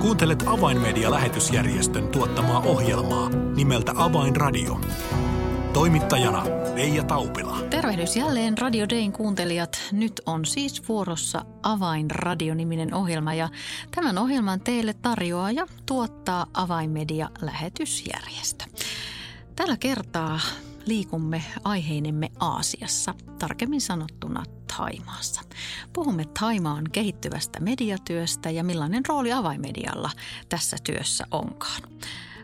Kuuntelet Avainmedia-lähetysjärjestön tuottamaa ohjelmaa nimeltä Avainradio. Toimittajana Leija Taupila. Tervehdys jälleen Radio Dayn kuuntelijat. Nyt on siis vuorossa Avainradio-niminen ohjelma ja tämän ohjelman teille tarjoaa ja tuottaa Avainmedia-lähetysjärjestö. Tällä kertaa liikumme aiheinemme Aasiassa, tarkemmin sanottuna Taimaassa. Puhumme Taimaan kehittyvästä mediatyöstä ja millainen rooli avaimedialla tässä työssä onkaan.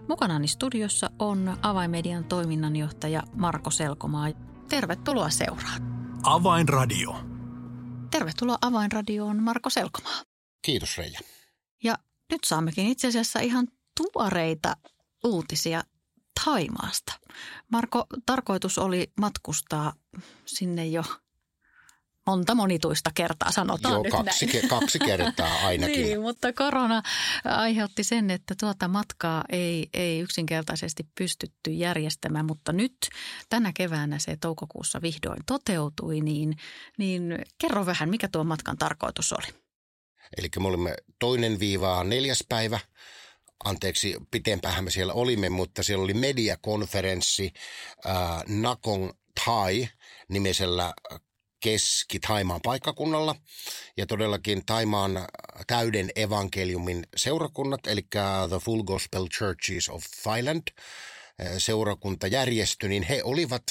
Mukanani studiossa on avaimedian toiminnanjohtaja Marko Selkomaa. Tervetuloa seuraan. Avainradio. Tervetuloa Avainradioon Marko Selkomaa. Kiitos Reija. Ja nyt saammekin itse asiassa ihan tuoreita uutisia Taimaasta. Marko, tarkoitus oli matkustaa sinne jo monta monituista kertaa, sanotaan Joo, nyt kaksi, näin. ke- kaksi kertaa ainakin. Niin, mutta korona aiheutti sen, että tuota matkaa ei, ei yksinkertaisesti pystytty järjestämään, mutta nyt tänä keväänä se toukokuussa vihdoin toteutui, niin, niin kerro vähän, mikä tuo matkan tarkoitus oli. Eli me olimme toinen viivaa neljäs päivä. Anteeksi, pitempään me siellä olimme, mutta siellä oli mediakonferenssi äh, Nakong Thai nimisellä Keski-Taimaan paikkakunnalla. Ja todellakin Taimaan täyden evankeliumin seurakunnat, eli The Full Gospel Churches of Thailand, äh, seurakunta järjestö, niin he olivat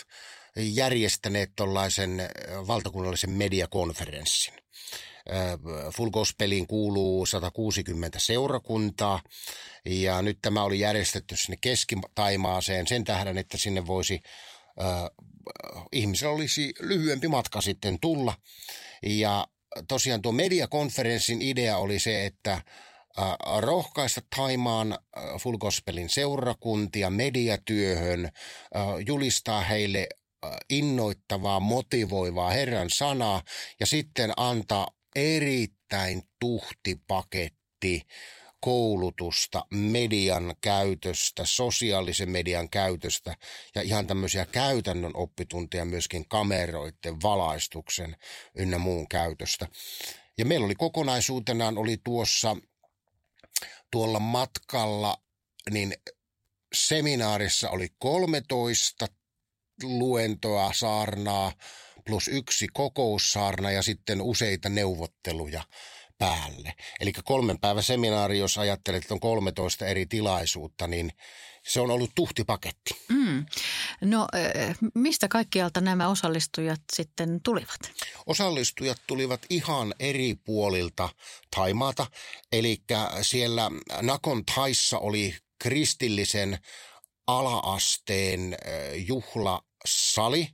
järjestäneet tuollaisen äh, valtakunnallisen mediakonferenssin. Full Gospeliin kuuluu 160 seurakuntaa ja nyt tämä oli järjestetty sinne Keski-Taimaaseen sen tähden, että sinne voisi ihmisellä olisi lyhyempi matka sitten tulla. Ja tosiaan tuo mediakonferenssin idea oli se, että äh, rohkaista Taimaan äh, Full Gospelin seurakuntia mediatyöhön, äh, julistaa heille innoittavaa, motivoivaa Herran sanaa ja sitten antaa erittäin tuhti paketti koulutusta, median käytöstä, sosiaalisen median käytöstä ja ihan tämmöisiä käytännön oppitunteja myöskin kameroiden, valaistuksen ynnä muun käytöstä. Ja meillä oli kokonaisuutenaan oli tuossa tuolla matkalla, niin seminaarissa oli 13 luentoa, saarnaa, plus yksi kokoussaarna ja sitten useita neuvotteluja päälle. Eli kolmen päivän seminaari, jos ajattelet, että on 13 eri tilaisuutta, niin se on ollut tuhtipaketti. Mm. No mistä kaikkialta nämä osallistujat sitten tulivat? Osallistujat tulivat ihan eri puolilta Taimaata. Eli siellä Nakon Taissa oli kristillisen alaasteen juhlasali,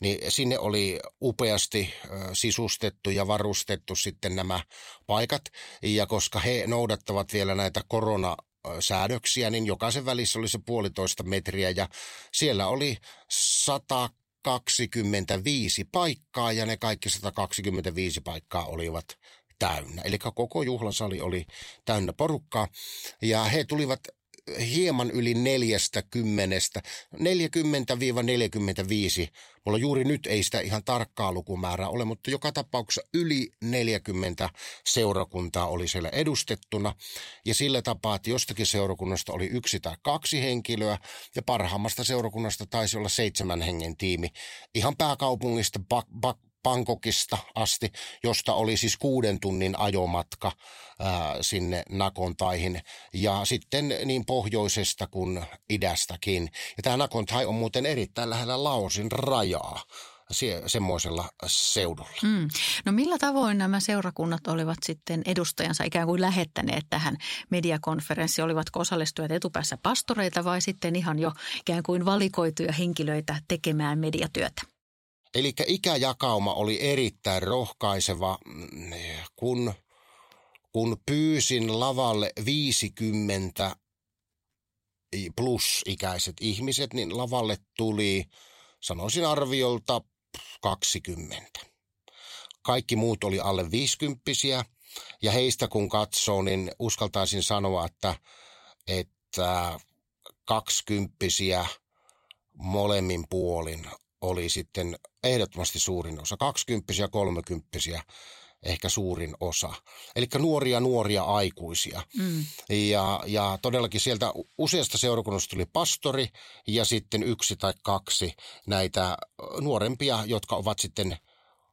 niin sinne oli upeasti sisustettu ja varustettu sitten nämä paikat. Ja koska he noudattavat vielä näitä korona säädöksiä, niin jokaisen välissä oli se puolitoista metriä ja siellä oli 125 paikkaa ja ne kaikki 125 paikkaa olivat täynnä. Eli koko juhlasali oli täynnä porukkaa ja he tulivat hieman yli neljästä kymmenestä, 40-45. Mulla juuri nyt ei sitä ihan tarkkaa lukumäärää ole, mutta joka tapauksessa yli 40 seurakuntaa oli siellä edustettuna. Ja sillä tapaa, että jostakin seurakunnasta oli yksi tai kaksi henkilöä ja parhaimmasta seurakunnasta taisi olla seitsemän hengen tiimi. Ihan pääkaupungista bak, bak, Bangkokista asti, josta oli siis kuuden tunnin ajomatka ää, sinne Nakontaihin ja sitten niin pohjoisesta kuin idästäkin. Ja tämä Nakontai on muuten erittäin lähellä Laosin rajaa sie- semmoisella seudulla. Mm. No millä tavoin nämä seurakunnat olivat sitten edustajansa ikään kuin lähettäneet tähän mediakonferenssiin? Olivatko osallistujat etupäässä pastoreita vai sitten ihan jo ikään kuin valikoituja henkilöitä tekemään mediatyötä? Eli ikäjakauma oli erittäin rohkaiseva, kun, kun pyysin lavalle 50 plus-ikäiset ihmiset, niin lavalle tuli, sanoisin arviolta 20. Kaikki muut oli alle 50 ja heistä kun katsoo, niin uskaltaisin sanoa, että, että 20 molemmin puolin oli sitten ehdottomasti suurin osa, 20 ja 30 ehkä suurin osa. Eli nuoria nuoria aikuisia. Mm. Ja, ja todellakin sieltä useasta seurakunnasta tuli pastori ja sitten yksi tai kaksi näitä nuorempia, jotka ovat sitten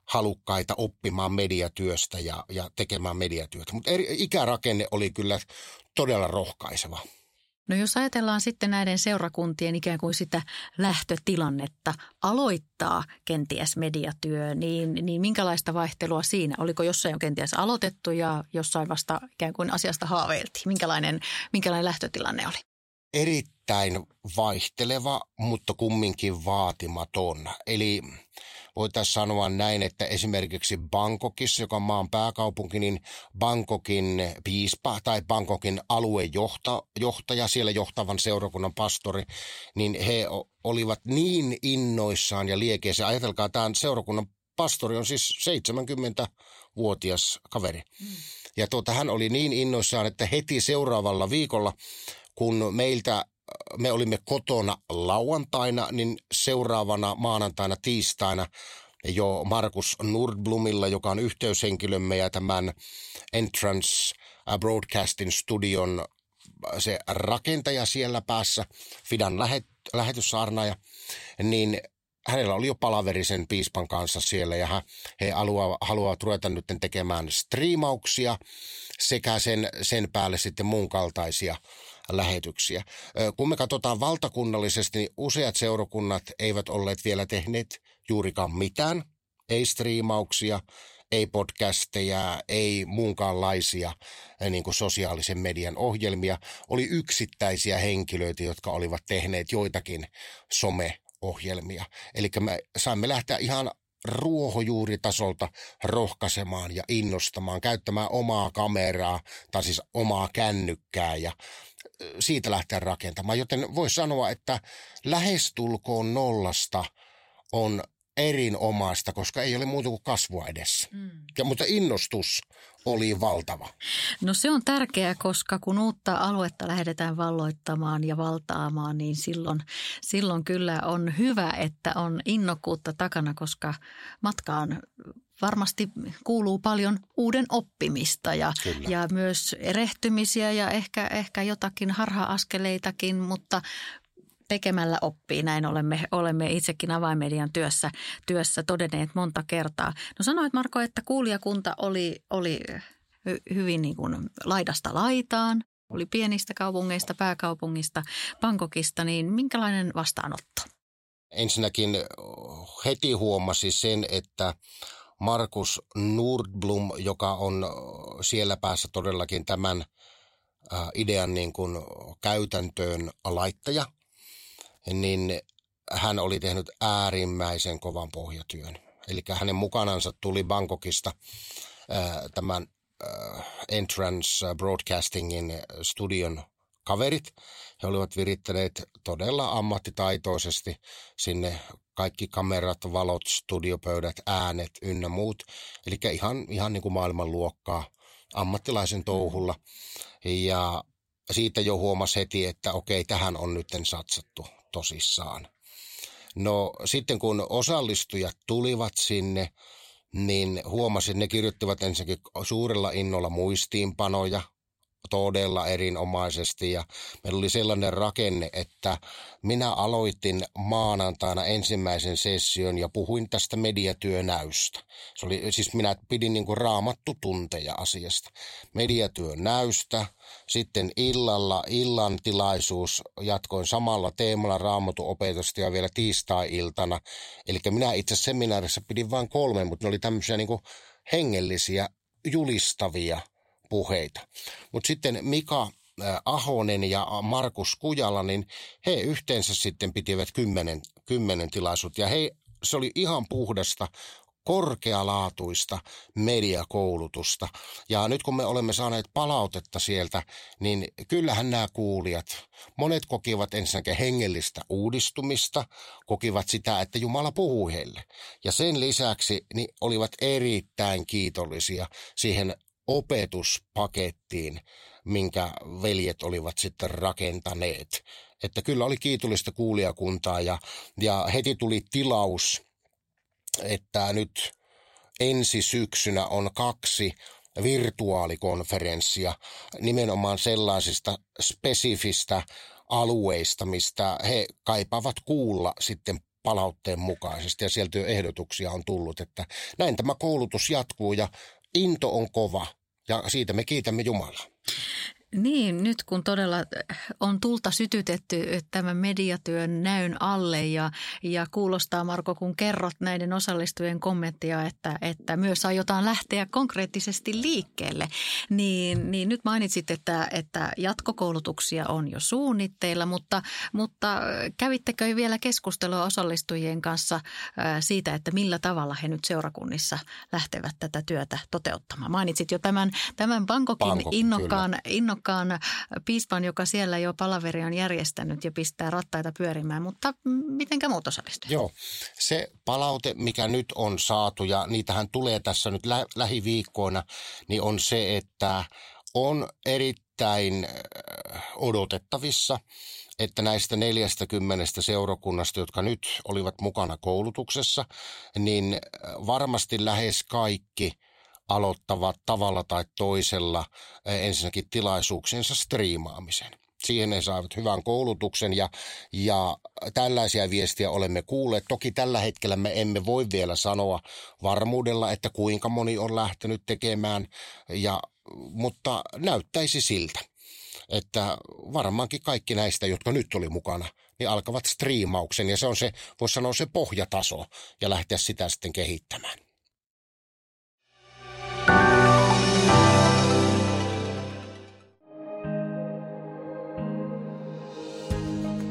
halukkaita oppimaan mediatyöstä ja, ja tekemään mediatyötä. Mutta ikärakenne oli kyllä todella rohkaiseva. No jos ajatellaan sitten näiden seurakuntien ikään kuin sitä lähtötilannetta aloittaa kenties mediatyö, niin, niin minkälaista vaihtelua siinä? Oliko jossain jo kenties aloitettu ja jossain vasta ikään kuin asiasta haaveiltiin? Minkälainen, minkälainen lähtötilanne oli? Erittäin vaihteleva, mutta kumminkin vaatimaton. Eli voitaisiin sanoa näin, että esimerkiksi Bangkokissa, joka on maan pääkaupunki, niin Bangkokin piispa tai Bangkokin aluejohtaja, siellä johtavan seurakunnan pastori, niin he olivat niin innoissaan ja liekeissä. Ajatelkaa, tämä seurakunnan pastori on siis 70-vuotias kaveri. Mm. Ja tuota, hän oli niin innoissaan, että heti seuraavalla viikolla, kun meiltä me olimme kotona lauantaina, niin seuraavana maanantaina, tiistaina jo Markus Nordblumilla, joka on yhteyshenkilömme ja tämän Entrance Broadcasting Studion se rakentaja siellä päässä, Fidan lähet, lähetyssaarnaaja, niin hänellä oli jo palaveri sen piispan kanssa siellä ja he haluaa, haluaa ruveta nyt tekemään striimauksia sekä sen, sen päälle sitten muun kaltaisia lähetyksiä. Kun me katsotaan valtakunnallisesti, niin useat seurakunnat eivät olleet vielä tehneet juurikaan mitään, ei striimauksia, ei podcasteja, ei muunkaanlaisia niin kuin sosiaalisen median ohjelmia. Oli yksittäisiä henkilöitä, jotka olivat tehneet joitakin some-ohjelmia. Eli me saimme lähteä ihan ruohonjuuritasolta rohkaisemaan ja innostamaan, käyttämään omaa kameraa tai siis omaa kännykkää ja siitä lähteä rakentamaan. Joten voisi sanoa, että lähestulkoon nollasta on erinomaista, koska ei ole muuta kuin kasvua edessä. Mm. Ja, mutta innostus oli valtava. No se on tärkeää, koska kun uutta aluetta lähdetään valloittamaan ja valtaamaan, niin silloin, silloin kyllä on hyvä, että on innokkuutta takana, koska matka on varmasti kuuluu paljon uuden oppimista ja, ja myös erehtymisiä ja ehkä, ehkä jotakin harha-askeleitakin, mutta tekemällä oppii. Näin olemme, olemme itsekin avaimedian työssä, työssä todenneet monta kertaa. No sanoit Marko, että kuulijakunta oli, oli hyvin niin kuin laidasta laitaan. Oli pienistä kaupungeista, pääkaupungista, Bangkokista, niin minkälainen vastaanotto? Ensinnäkin heti huomasi sen, että Markus Nordblom, joka on siellä päässä todellakin tämän idean niin kuin käytäntöön laittaja, niin hän oli tehnyt äärimmäisen kovan pohjatyön. Eli hänen mukanansa tuli Bangkokista tämän Entrance Broadcastingin studion kaverit. He olivat virittäneet todella ammattitaitoisesti sinne kaikki kamerat, valot, studiopöydät, äänet ynnä muut. Eli ihan, ihan niin kuin maailmanluokkaa ammattilaisen touhulla. Ja siitä jo huomasi heti, että okei, tähän on nyt satsattu tosissaan. No sitten kun osallistujat tulivat sinne, niin huomasin, ne kirjoittivat ensinnäkin suurella innolla muistiinpanoja, todella erinomaisesti ja meillä oli sellainen rakenne, että minä aloitin maanantaina ensimmäisen session ja puhuin tästä mediatyönäystä. Se oli, siis minä pidin niin kuin raamattu tunteja asiasta. Mediatyönäystä, sitten illalla illan tilaisuus jatkoin samalla teemalla raamatuopetusta ja vielä tiistai-iltana. Eli minä itse seminaarissa pidin vain kolme, mutta ne oli tämmöisiä niin kuin hengellisiä, julistavia – puheita. Mutta sitten Mika Ahonen ja Markus Kujala, niin he yhteensä sitten pitivät kymmenen, kymmenen tilaisuutta. Ja he, se oli ihan puhdasta korkealaatuista mediakoulutusta. Ja nyt kun me olemme saaneet palautetta sieltä, niin kyllähän nämä kuulijat, monet kokivat ensinnäkin hengellistä uudistumista, kokivat sitä, että Jumala puhuu heille. Ja sen lisäksi niin olivat erittäin kiitollisia siihen opetuspakettiin, minkä veljet olivat sitten rakentaneet. Että kyllä oli kiitollista kuulijakuntaa ja, ja heti tuli tilaus, että nyt ensi syksynä on kaksi virtuaalikonferenssia nimenomaan sellaisista spesifistä alueista, mistä he kaipaavat kuulla sitten palautteen mukaisesti ja sieltä jo ehdotuksia on tullut, että näin tämä koulutus jatkuu ja into on kova ja siitä me kiitämme Jumalaa. Niin, nyt kun todella on tulta sytytetty tämän mediatyön näyn alle ja, ja kuulostaa Marko, kun kerrot näiden osallistujien kommenttia, että, että myös aiotaan lähteä konkreettisesti liikkeelle, niin, niin nyt mainitsit, että, että jatkokoulutuksia on jo suunnitteilla, mutta, mutta kävittekö vielä keskustelua osallistujien kanssa siitä, että millä tavalla he nyt seurakunnissa lähtevät tätä työtä toteuttamaan? Mainitsit jo tämän, tämän Bangkokin Bangkok, innokkaan, innokkaan olekaan piispan, joka siellä jo palaveri on järjestänyt ja pistää rattaita pyörimään, mutta mitenkä muut osallistujat? Joo, se palaute, mikä nyt on saatu ja niitähän tulee tässä nyt lä- lähiviikkoina, niin on se, että on erittäin äh, odotettavissa, että näistä 40 seurakunnasta, jotka nyt olivat mukana koulutuksessa, niin äh, varmasti lähes kaikki – aloittavat tavalla tai toisella eh, ensinnäkin tilaisuuksiensa striimaamisen. Siihen he saavat hyvän koulutuksen ja, ja tällaisia viestiä olemme kuulleet. Toki tällä hetkellä me emme voi vielä sanoa varmuudella, että kuinka moni on lähtenyt tekemään, ja, mutta näyttäisi siltä että varmaankin kaikki näistä, jotka nyt oli mukana, niin alkavat striimauksen ja se on se, voisi sanoa se pohjataso ja lähteä sitä sitten kehittämään.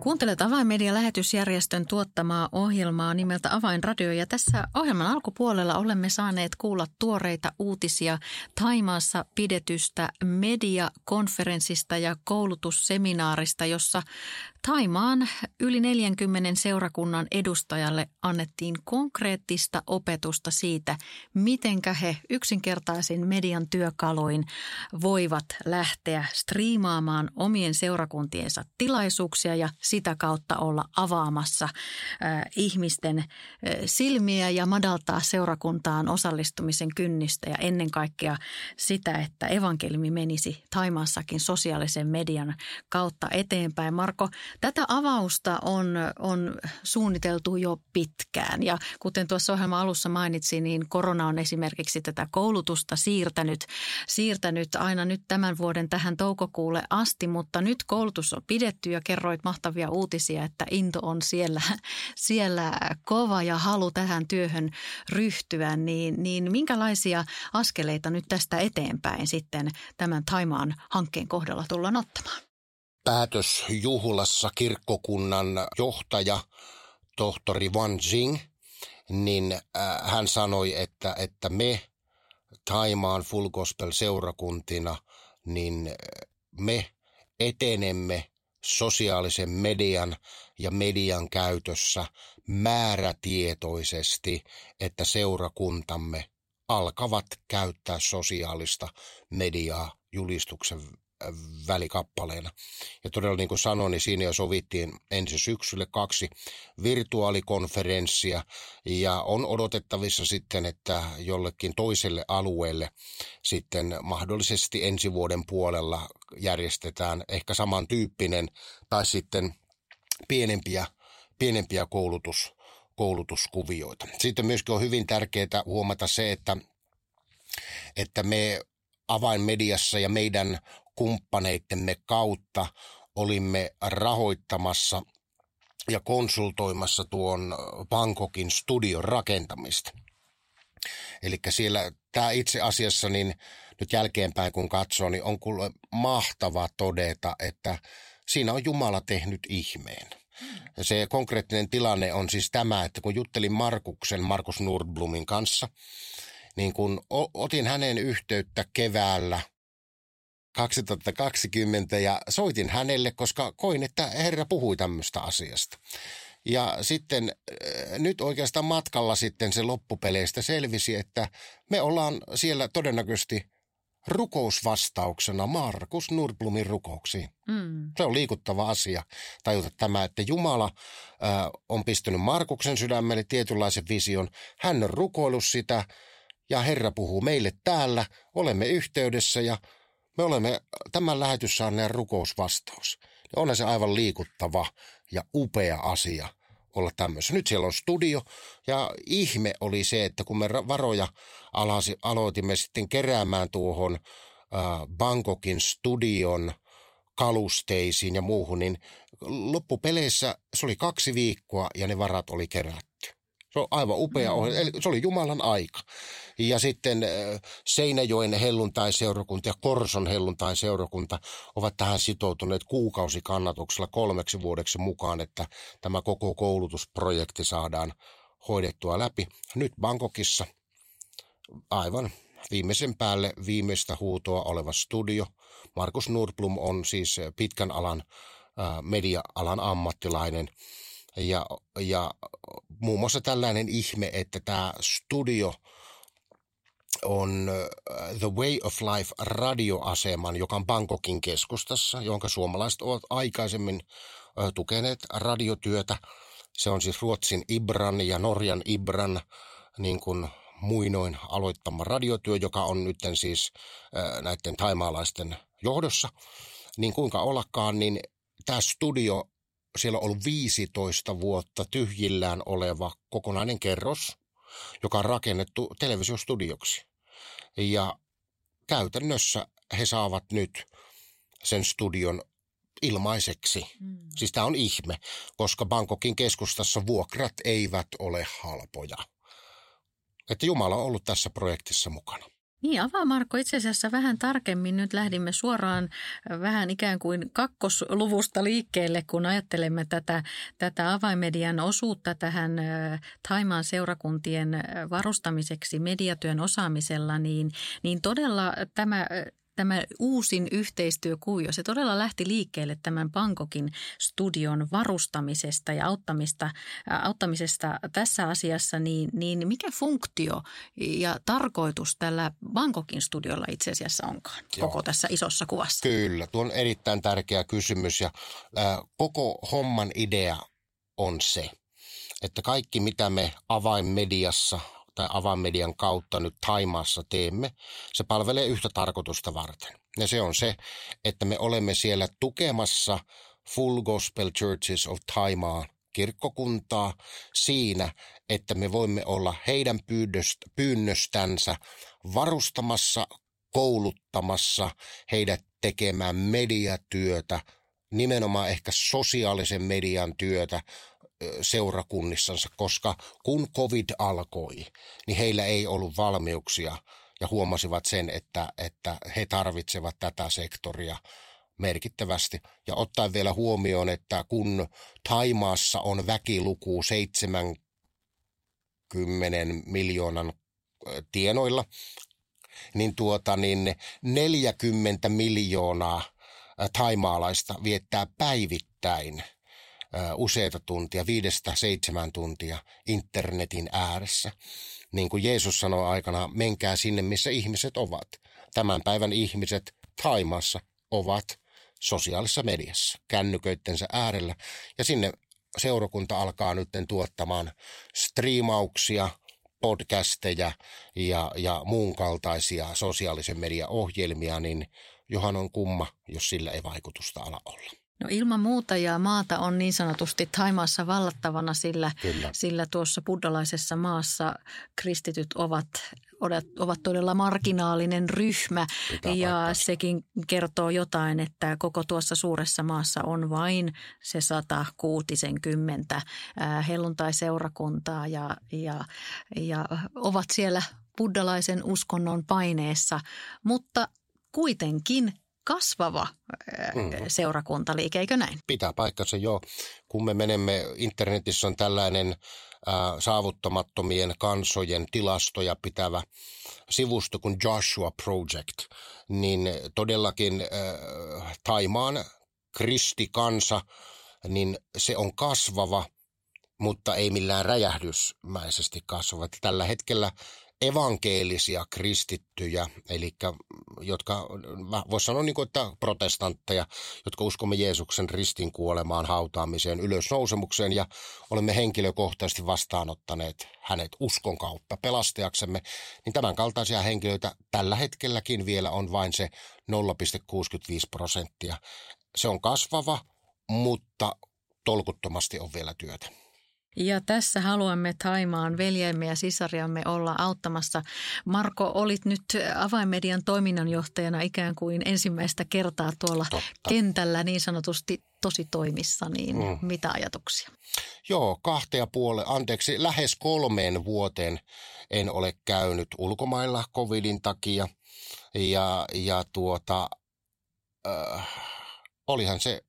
Kuuntelet Avainmedian lähetysjärjestön tuottamaa ohjelmaa nimeltä Avainradio ja tässä ohjelman alkupuolella olemme saaneet kuulla tuoreita uutisia Taimaassa pidetystä mediakonferenssista ja koulutusseminaarista, jossa Taimaan yli 40 seurakunnan edustajalle annettiin konkreettista opetusta siitä, mitenkä he yksinkertaisin median työkaluin voivat lähteä striimaamaan omien seurakuntiensa tilaisuuksia ja sitä kautta olla avaamassa äh, ihmisten äh, silmiä ja madaltaa seurakuntaan osallistumisen kynnistä ja ennen kaikkea sitä, että evankelimi menisi Taimaassakin sosiaalisen median kautta eteenpäin. Marko, tätä avausta on, on suunniteltu jo pitkään. Ja kuten tuossa ohjelman alussa mainitsin, niin korona on esimerkiksi tätä koulutusta siirtänyt, siirtänyt aina nyt tämän vuoden tähän toukokuulle asti, mutta nyt koulutus on pidetty ja kerroit mahtavia uutisia, että into on siellä, siellä kova ja halu tähän työhön ryhtyä, niin, niin minkälaisia askeleita nyt tästä eteenpäin sitten tämän Taimaan hankkeen kohdalla tullaan ottamaan? Päätösjuhlassa kirkkokunnan johtaja, tohtori Wan Jing, niin äh, hän sanoi, että, että me Taimaan Full Gospel seurakuntina, niin äh, me etenemme sosiaalisen median ja median käytössä määrätietoisesti, että seurakuntamme alkavat käyttää sosiaalista mediaa julistuksen välikappaleena. Ja todella niin kuin sanoin, niin siinä jo sovittiin ensi syksylle kaksi virtuaalikonferenssia ja on odotettavissa sitten, että jollekin toiselle alueelle sitten mahdollisesti ensi vuoden puolella järjestetään ehkä samantyyppinen tai sitten pienempiä, pienempiä koulutus, koulutuskuvioita. Sitten myöskin on hyvin tärkeää huomata se, että, että me avainmediassa ja meidän kumppaneittemme kautta olimme rahoittamassa ja konsultoimassa tuon Bangkokin studion rakentamista. Eli siellä tämä itse asiassa niin nyt jälkeenpäin kun katsoo, niin on kuule mahtava todeta, että siinä on Jumala tehnyt ihmeen. Ja se konkreettinen tilanne on siis tämä, että kun juttelin Markuksen, Markus Nordblumin kanssa, niin kun otin hänen yhteyttä keväällä 2020 ja soitin hänelle, koska koin, että Herra puhui tämmöistä asiasta. Ja sitten äh, nyt oikeastaan matkalla sitten se loppupeleistä selvisi, että me ollaan siellä todennäköisesti rukousvastauksena Markus Nordblumin rukouksiin. Mm. Se on liikuttava asia tajuta tämä, että Jumala äh, on pistänyt Markuksen sydämelle tietynlaisen vision. Hän on rukoillut sitä ja Herra puhuu meille täällä. Olemme yhteydessä ja me olemme tämän lähetyssarneen rukousvastaus. Onhan se aivan liikuttava ja upea asia olla tämmöisessä. Nyt siellä on studio ja ihme oli se, että kun me varoja alasi, aloitimme sitten keräämään tuohon äh, Bangkokin studion kalusteisiin ja muuhun, niin loppupeleissä se oli kaksi viikkoa ja ne varat oli kerätty. Se on aivan upea mm. Eli se oli Jumalan aika. Ja sitten Seinäjoen helluntai-seurakunta ja Korson helluntai-seurakunta ovat tähän sitoutuneet kuukausikannatuksella kolmeksi vuodeksi mukaan, että tämä koko koulutusprojekti saadaan hoidettua läpi. Nyt Bangkokissa aivan viimeisen päälle viimeistä huutoa oleva studio. Markus Nordblom on siis pitkän alan media-alan ammattilainen – ja, ja muun muassa tällainen ihme, että tämä studio on The Way of Life radioaseman, joka on Bangkokin keskustassa, jonka suomalaiset ovat aikaisemmin tukeneet radiotyötä. Se on siis Ruotsin Ibran ja Norjan Ibran niin kuin muinoin aloittama radiotyö, joka on nyt siis näiden taimaalaisten johdossa. Niin kuinka ollakaan, niin tämä studio siellä on ollut 15 vuotta tyhjillään oleva kokonainen kerros, joka on rakennettu televisiostudioksi. Ja käytännössä he saavat nyt sen studion ilmaiseksi. Mm. Siis tämä on ihme, koska Bangkokin keskustassa vuokrat eivät ole halpoja. Että Jumala on ollut tässä projektissa mukana. Niin, avaa Marko itse asiassa vähän tarkemmin. Nyt lähdimme suoraan vähän ikään kuin kakkosluvusta liikkeelle, kun ajattelemme tätä, tätä avaimedian osuutta tähän Taimaan seurakuntien varustamiseksi mediatyön osaamisella, niin, niin todella tämä tämä uusin yhteistyökuvio, se todella lähti liikkeelle tämän Bangkokin studion varustamisesta ja auttamista, auttamisesta tässä asiassa, niin, niin mikä funktio ja tarkoitus tällä Bangkokin studiolla itse asiassa onkaan Joo. koko tässä isossa kuvassa? Kyllä, tuo on erittäin tärkeä kysymys ja äh, koko homman idea on se, että kaikki mitä me avainmediassa tai avainmedian kautta nyt Taimaassa teemme, se palvelee yhtä tarkoitusta varten. Ja se on se, että me olemme siellä tukemassa Full Gospel Churches of Taimaa kirkkokuntaa siinä, että me voimme olla heidän pyynnöstänsä varustamassa, kouluttamassa heidät tekemään mediatyötä, nimenomaan ehkä sosiaalisen median työtä, seurakunnissansa, koska kun covid alkoi, niin heillä ei ollut valmiuksia ja huomasivat sen, että, että he tarvitsevat tätä sektoria merkittävästi. Ja ottaen vielä huomioon, että kun Taimaassa on väkiluku 70 miljoonan tienoilla, niin, tuota, niin 40 miljoonaa taimaalaista viettää päivittäin – useita tuntia, viidestä seitsemän tuntia internetin ääressä. Niin kuin Jeesus sanoi aikana, menkää sinne, missä ihmiset ovat. Tämän päivän ihmiset Taimassa ovat sosiaalisessa mediassa, kännyköittensä äärellä. Ja sinne seurakunta alkaa nyt tuottamaan striimauksia, podcasteja ja, ja muun kaltaisia sosiaalisen median ohjelmia, niin johan on kumma, jos sillä ei vaikutusta ala olla. No ilman muuta ja maata on niin sanotusti Taimaassa vallattavana, sillä, sillä tuossa buddhalaisessa maassa kristityt ovat ovat todella marginaalinen ryhmä. Pitää ja paikkansa. sekin kertoo jotain, että koko tuossa suuressa maassa on vain se 160 helluntai-seurakuntaa ja, ja, ja ovat siellä buddalaisen uskonnon paineessa, mutta kuitenkin kasvava Mm. mm. seurakuntaliike, eikö näin? Pitää paikkansa jo. Kun me menemme, internetissä on tällainen äh, saavuttamattomien kansojen tilastoja pitävä sivusto kuin Joshua Project, niin todellakin äh, Taimaan kristikansa, niin se on kasvava, mutta ei millään räjähdysmäisesti kasvava. Tällä hetkellä evankelisia kristittyjä, eli jotka, voisi sanoa niin kuin, että protestantteja, jotka uskomme Jeesuksen ristin kuolemaan, hautaamiseen, ylösnousemukseen ja olemme henkilökohtaisesti vastaanottaneet hänet uskon kautta pelastajaksemme, niin tämän kaltaisia henkilöitä tällä hetkelläkin vielä on vain se 0,65 prosenttia. Se on kasvava, mutta tolkuttomasti on vielä työtä. Ja tässä haluamme Taimaan veljemme ja sisariamme olla auttamassa. Marko, olit nyt avainmedian toiminnanjohtajana ikään kuin ensimmäistä kertaa tuolla Totta. kentällä niin sanotusti tosi toimissa, niin Mm. mitä ajatuksia? Joo, kahteen ja puolen, anteeksi, lähes kolmeen vuoteen en ole käynyt ulkomailla covidin takia. Ja, ja tuota, äh, olihan se,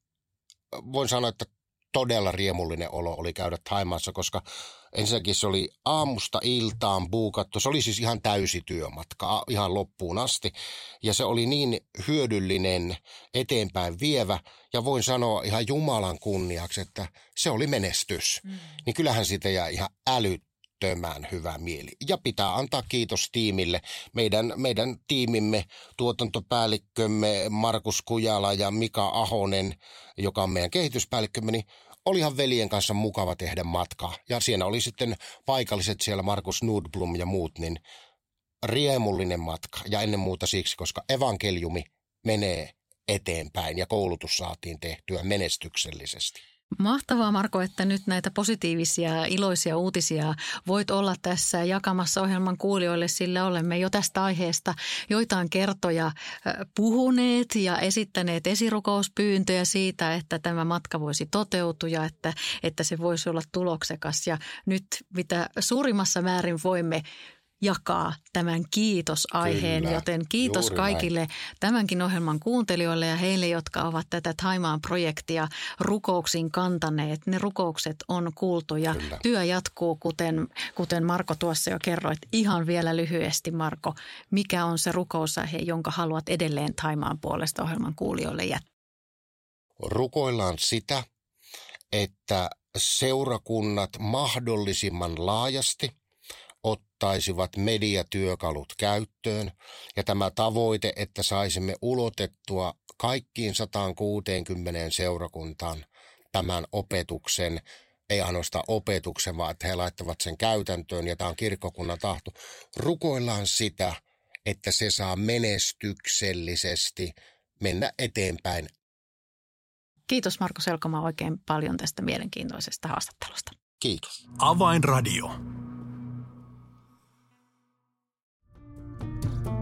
voin sanoa, että todella riemullinen olo oli käydä Taimaassa, koska ensinnäkin se oli aamusta iltaan buukattu. Se oli siis ihan täysi työmatka, ihan loppuun asti. Ja se oli niin hyödyllinen, eteenpäin vievä. Ja voin sanoa ihan Jumalan kunniaksi, että se oli menestys. Mm. Niin kyllähän siitä jää ihan älyttömän hyvä mieli. Ja pitää antaa kiitos tiimille. Meidän, meidän tiimimme, tuotantopäällikkömme Markus Kujala ja Mika Ahonen, joka on meidän kehityspäällikkömme, niin olihan veljen kanssa mukava tehdä matkaa. Ja siinä oli sitten paikalliset siellä, Markus Nudblom ja muut, niin riemullinen matka. Ja ennen muuta siksi, koska evankeliumi menee eteenpäin ja koulutus saatiin tehtyä menestyksellisesti. Mahtavaa Marko, että nyt näitä positiivisia, iloisia uutisia voit olla tässä jakamassa ohjelman kuulijoille, sillä olemme jo tästä aiheesta joitain kertoja puhuneet ja esittäneet esirukouspyyntöjä siitä, että tämä matka voisi toteutua ja että, että se voisi olla tuloksekas. Ja nyt mitä suurimmassa määrin voimme jakaa tämän kiitosaiheen, Kyllä, joten kiitos juuri näin. kaikille tämänkin ohjelman kuuntelijoille ja heille, jotka ovat tätä Taimaan projektia rukouksiin kantaneet. Ne rukoukset on kuultu ja Kyllä. työ jatkuu, kuten, kuten Marko tuossa jo kerroit. Ihan vielä lyhyesti, Marko, mikä on se rukousaihe, jonka haluat edelleen Taimaan puolesta ohjelman kuulijoille jättää? Rukoillaan sitä, että seurakunnat mahdollisimman laajasti ottaisivat mediatyökalut käyttöön ja tämä tavoite, että saisimme ulotettua kaikkiin 160 seurakuntaan tämän opetuksen, ei ainoastaan opetuksen, vaan että he laittavat sen käytäntöön ja tämä on kirkkokunnan tahto. Rukoillaan sitä, että se saa menestyksellisesti mennä eteenpäin Kiitos Marko Selkomaa oikein paljon tästä mielenkiintoisesta haastattelusta. Kiitos. Avainradio.